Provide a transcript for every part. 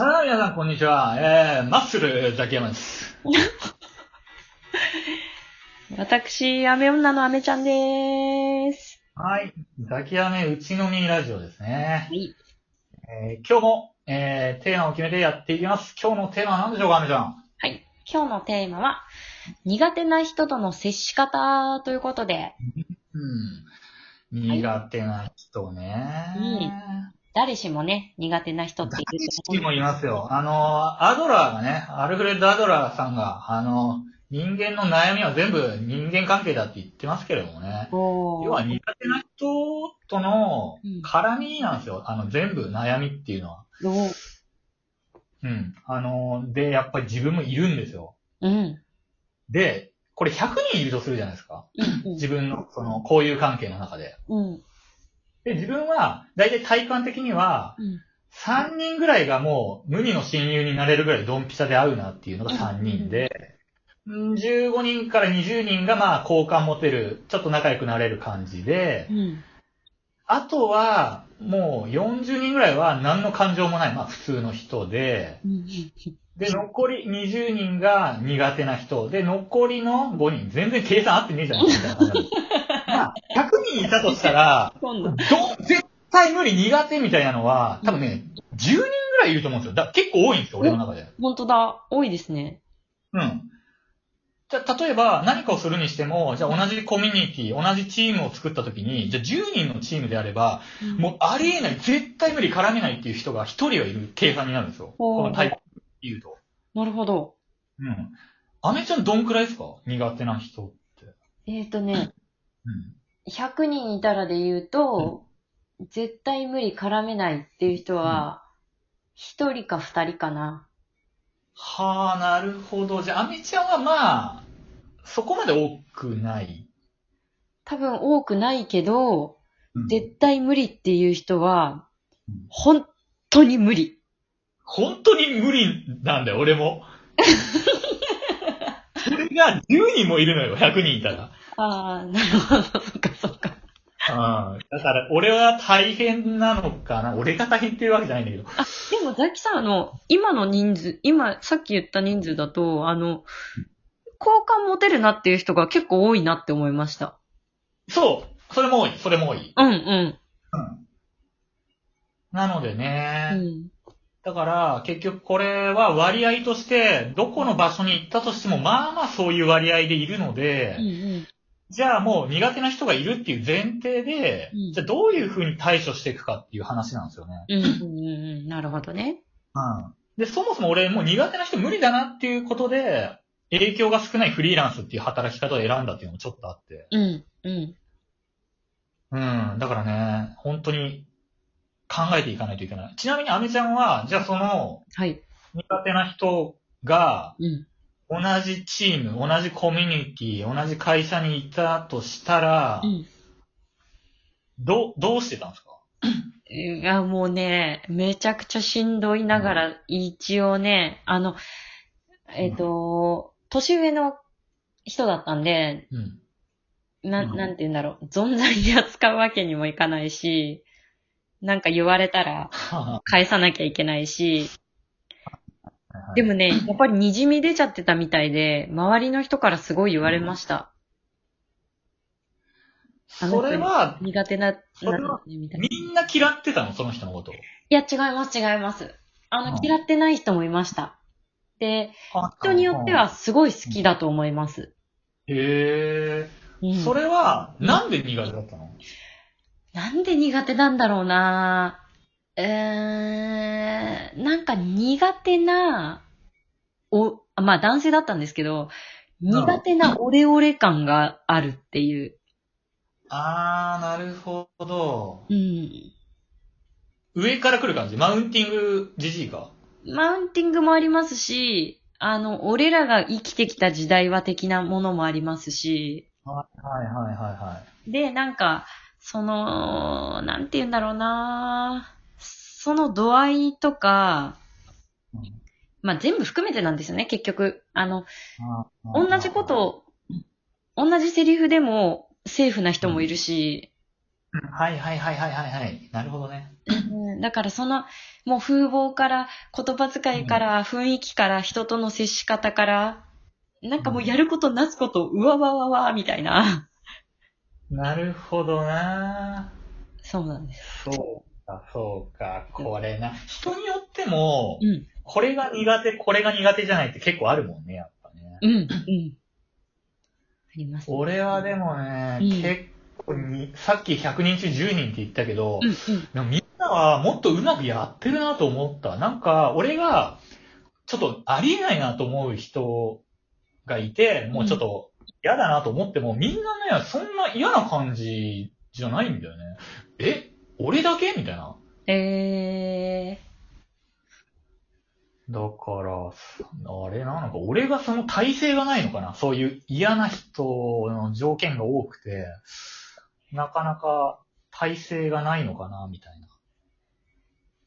さあ、皆さん、こんにちは。えー、マッスル、ザキヤマです。私、アメ女のアメちゃんでーす。はい。ザキヤメ、うちのみラジオですね。はい。えー、今日も、えー、テーマを決めてやっていきます。今日のテーマは何でしょうか、アメちゃん？はい。今日のテーマは、苦手な人との接し方ということで、うん。苦手な人ね。誰しもね、苦手な人っている誰としもいますよ。あの、アドラーがね、アルフレッド・アドラーさんが、あの、人間の悩みは全部人間関係だって言ってますけれどもね。要は苦手な人とのうん絡みなんですよ。あの、全部悩みっていうのは。うん。あの、で、やっぱり自分もいるんですよ。うん。で、これ100人いるとするじゃないですか。うん。自分の、その、交友関係の中で。うん。で、自分は、だいたい体感的には、うん。3人ぐらいがもう、無二の親友になれるぐらいドンピシャで会うなっていうのが3人で、うん15人から20人がまあ、好感持てる、ちょっと仲良くなれる感じで、うん。あとは、もう40人ぐらいは何の感情もない、まあ普通の人で、うん。で、残り20人が苦手な人、で、残りの5人、全然計算合ってねえじゃん。まあ、100人いたとしたら。ど、絶対無理苦手みたいなのは、多分ね、10人ぐらいいると思うんですよ。だ結構多いんですよ、俺の中で。本当だ。多いですね。うん。じゃあ、例えば何かをするにしても、じゃあ同じコミュニティ、同じチームを作った時に、じゃあ10人のチームであれば、もうありえない、絶対無理絡めないっていう人が1人はいる計算になるんですよ。このタイプで言うと。なるほど。うん。アメちゃんどんくらいですか？苦手な人って。えっ、ー、とね、うん。100人いたらで言うと、絶対無理絡めないっていう人は、1人か2人かな。はあ、なるほど。じゃあ、アメちゃんはまあ、そこまで多くない。多分多くないけど、うん絶対無理っていう人はうん、本当に無理。本当に無理なんだよ、俺も。それが10人もいるのよ、100人いたら。ああ、なるほど、そっかそっか。うん。だから、俺は大変なのかな。俺が大変っていうわけじゃないんだけど。でも、ザキさん、あの、今の人数、今、さっき言った人数だと、あの、好感持てるなっていう人が結構多いなって思いました。そう。それも多い。それも多い。うんうん。うん。なのでうね。ん。だから、結局これは割合として、どこの場所に行ったとしても、まあまあそういう割合でいるので、うんうん。じゃあもう苦手な人がいるっていう前提で、うんじゃあどういう風に対処していくかっていう話なんですよね。うんうんうんうん。なるほどね。うん。で、そもそも俺もう苦手な人無理だなっていうことで、影響が少ないフリーランスっていう働き方を選んだっていうのもちょっとあって。うんうん。うん。だからね、本当に考えていかないといけない。ちなみにアメちゃんは、じゃあそのはい。苦手な人がうん。同じチーム、同じコミュニティ、同じ会社にいたとしたらう、ん。どう、どうしてたんですか？いや、もうね、めちゃくちゃしんどいながら、一応ね、あの、えっ、と、年上の人だったんで、うん。な、うんなんて言うんだろう、存在に扱うわけにもいかないし、なんか言われたらは 返さなきゃいけないし、はでもね、やっぱり滲み出ちゃってたみたいで、周りの人からすごい言われました。あのそれは、苦手な、みたいな。みんな嫌ってたの？その人のことを。いや、違います、違います。あの、うん嫌ってない人もいました。で、人によってはすごい好きだと思います。へえ。うんそれは、なんで苦手だったの？なんで苦手なんだろうなえー、なんか苦手な、お、まあ男性だったんですけど、苦手なオレオレ感があるっていう。あー、なるほど。うん。上から来る感じ？マウンティングじじいか？マウンティングもありますし、あの、俺らが生きてきた時代は的なものもありますし、はいはいはいはで、なんか、その、なんて言うんだろうなその度合いとか。まあ全部含めてなんですよね、結局。あの、うん同じことを、同じセリフでもセーフな人もいるし、はいはいはいはいはいはい。なるほどね。うんだからその、もう風貌から、言葉遣いから、雰囲気から、人との接し方から、なんかもうやることなすこと、うわわわわ、みたいな。なるほどなそうなんです。そうか、そうか。これな。人によっても、うん。これが苦手、これが苦手じゃないって結構あるもんね、やっぱね。うん。うん。あります。俺はでもね、うん結構に、さっき100人中10人って言ったけど、うん。うん。でもみんなはもっとうまくやってるなと思った。なんか、俺が、ちょっとありえないなと思う人がいて、もうちょっと嫌だなと思っても、みんなね、そんな嫌な感じじゃないんだよね。え？俺だけ？みたいな。えだから、あれなのか、俺がその体制がないのかな？そういう嫌な人の条件が多くて、なかなか体制がないのかな、みたいな。ー。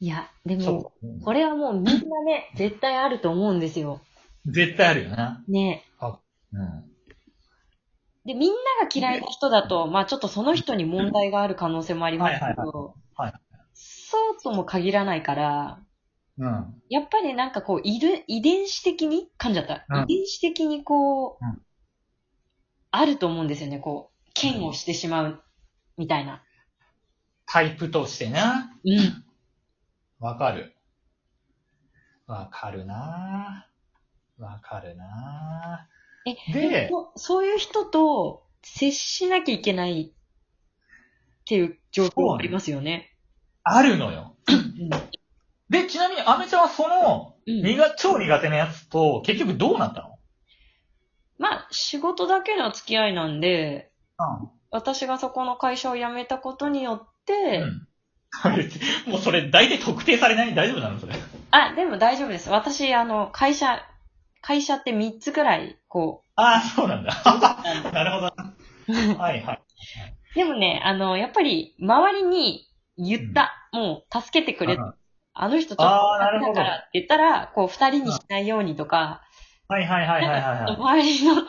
いや、でも、そうこれはもうみんなね、絶対あると思うんですよ。絶対あるよね。ね。うん。で、みんなが嫌いな人だと、まあちょっとその人に問題がある可能性もありますけど、はいそうとも限らないから、うん。やっぱりなんかこう、いる、遺伝子的に噛んじゃった。うん遺伝子的にこう、うんあると思うんですよね。こう、嫌悪してしまう、みたいな。タイプとしてね。うん。わかる。わかるなわかるなえ、でもそそういう人と接しなきゃいけないっていう状況ありますよね。あるのよ。うん。で、ちなみに、アメちゃんはその、うん苦超苦手なやつと、結局どうなったの？まあ、仕事だけの付き合いなんで、うん。私がそこの会社を辞めたことによって、うん。もうそれ、大体特定されない大丈夫なのそれ？あ、でも大丈夫です。私、あの、会社、会社って3つくらい、こああ、そうなんだ。う、なるほど。はいはい。でもね、あの、やっぱり、周りに言った。もう、助けてくれ。うんあの人ちょっと、だからって言ったら、こう、二人にしないようにとか、はいはいはいはいはいはい。周りの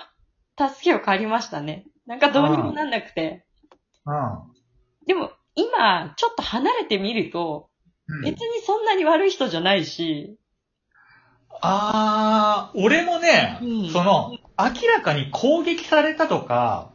助けを借りましたね。なんかどうにもなんなくて。でも、今、ちょっと離れてみると、うん。別にそんなに悪い人じゃないし、あー、俺もね、うんその、明らかに攻撃されたとか、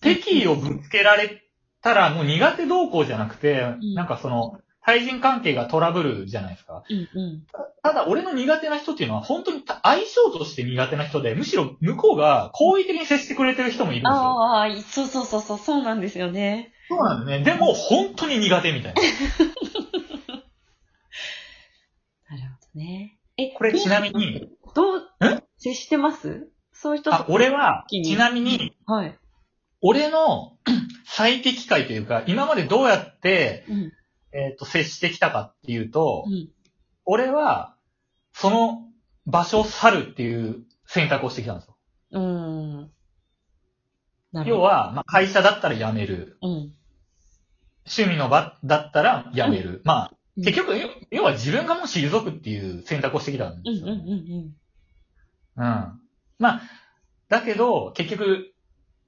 敵意をぶつけられたらもう苦手動向じゃなくて、んなんかその、対人関係がトラブルじゃないですか。うんうん。ただ、俺の苦手な人っていうのは本当に相性として苦手な人で、むしろ向こうが好意的に接してくれてる人もいるんですよ。ああ、そうそうそうそう、そうなんですよね。そうなんだね。でも、本当に苦手みたいな。なるほどね。え、これちなみに、どうえ、接してます？そういう人あ、俺は、ちなみに、はい。俺の 最適解というか、今までどうやって、うん。えっ、と、接してきたかっていうと、うん。俺は、その場所を去るっていう選択をしてきたんですよ。うーん。なるほど。要は、まあ、会社だったら辞める。うん。趣味の場だったら辞める。まあ、うん結局、要要は自分がもう退くっていう選択をしてきたんですよ。うんうんうんうん。うん。まあ、だけど、結局、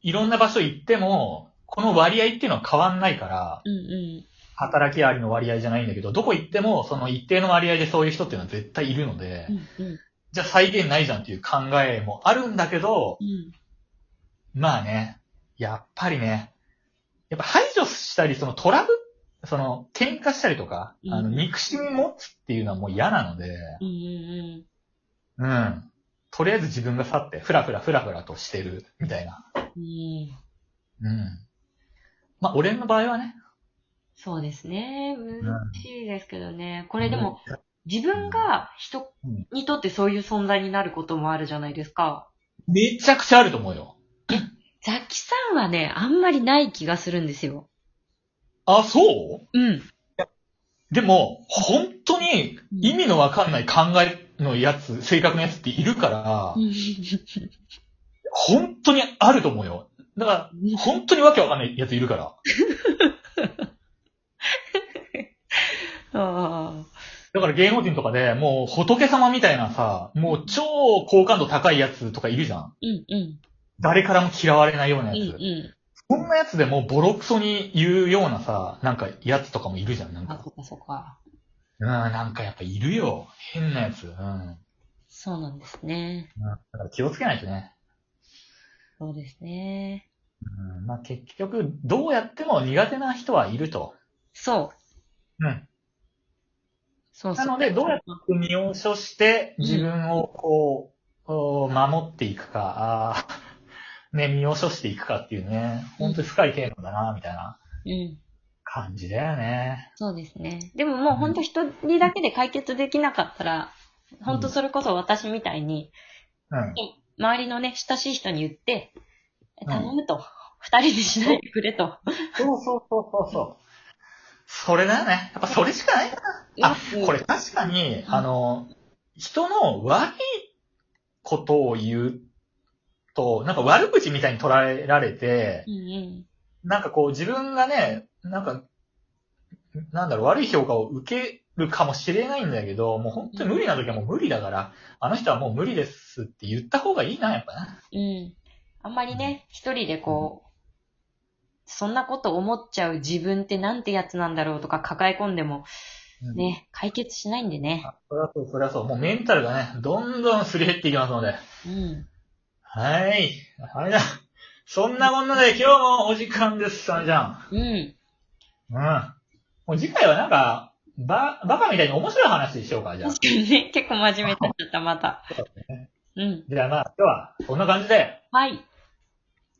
いろんな場所行っても、この割合っていうのは変わんないから、うんうん。働きありの割合じゃないんだけど、どこ行っても、その一定の割合でそういう人っていうのは絶対いるので、うんうん。じゃあ再現ないじゃんっていう考えもあるんだけど、うん。まあね、やっぱりね、やっぱ排除したり、そのトラブその、喧嘩したりとか、うんあの、憎しみ持つっていうのはもう嫌なので、うんうんうん。とりあえず自分が去って、ふらふらふらふらとしてる、みたいな。うん。うん。うん。まあ、俺の場合はね。そうですね。難しいですけどね。これでも、自分が人うんにとってそういう存在になることもあるじゃないですか。めちゃくちゃあると思うよ。ザキさんはね、あんまりない気がするんですよ。あ、そう？うん。でも、本当に意味のわかんない考えのやつ、性格のやつっているから、本当にあると思うよ。だから、本当にわけわかんないやついるから。あだから芸能人とかでもう仏様みたいなさ、もう超好感度高いやつとかいるじゃん。うんうん。誰からも嫌われないようなうんやつ。うん。そんなやつでもボロクソに言うようなさ、なんかやつとかもいるじゃん、なんあ、か。そっかそっか。うん、なんかやっぱいるよ。変なやつ。うん。だそうなんですね。から気をつけないとね。そうですね。うん、まあ結局、どうやっても苦手な人はいると。そう。うん。そうそう。なので、どうやって身を処して自分をこう、お守っていくか、あーね、身を処していくかっていうね、本当に深いテーマだな、みたいなうん。感じだよね。そうですね。でももう本当一人だけで解決できなかったら、本当それこそ私みたいに、うん。周りのね、親しい人に言って、ん頼むと。二人でしないでくれと。そうそうそうそうそう。それだよね。やっぱそれしかないな。あ、これ確かに、うんあの、人の悪いことを言うと、なんか悪口みたいに捉えられてう、んうん。なんかこう自分がね、なんか、なんだろう、悪い評価を受けるかもしれないんだけど、もう本当に無理な時はもう無理だから、あの人はもう無理ですって言った方がいいな、やっぱな。うん。あんまりね、一人でこう、そんなこと思っちゃう自分ってなんてやつなんだろうとか抱え込んでも、うん。ね、解決しないんでね。あそりゃそう、そりゃそう。もうメンタルがね、どんどんすり減っていきますので。うん。はい。はいだ。そんなこんなで今日もお時間です、さんちゃん。うん。うん。もう次回はなんか、ば、バカみたいに面白い話しようか、じゃあ確。かにね、結構真面目になっちゃった、また。うん。じゃあまあ、今日はこんな感じで。はい。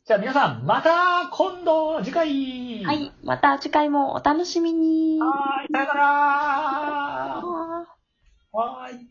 じゃあ皆さん、また今度、次回はい。また次回もお楽しみに。はーい、さよならはーい。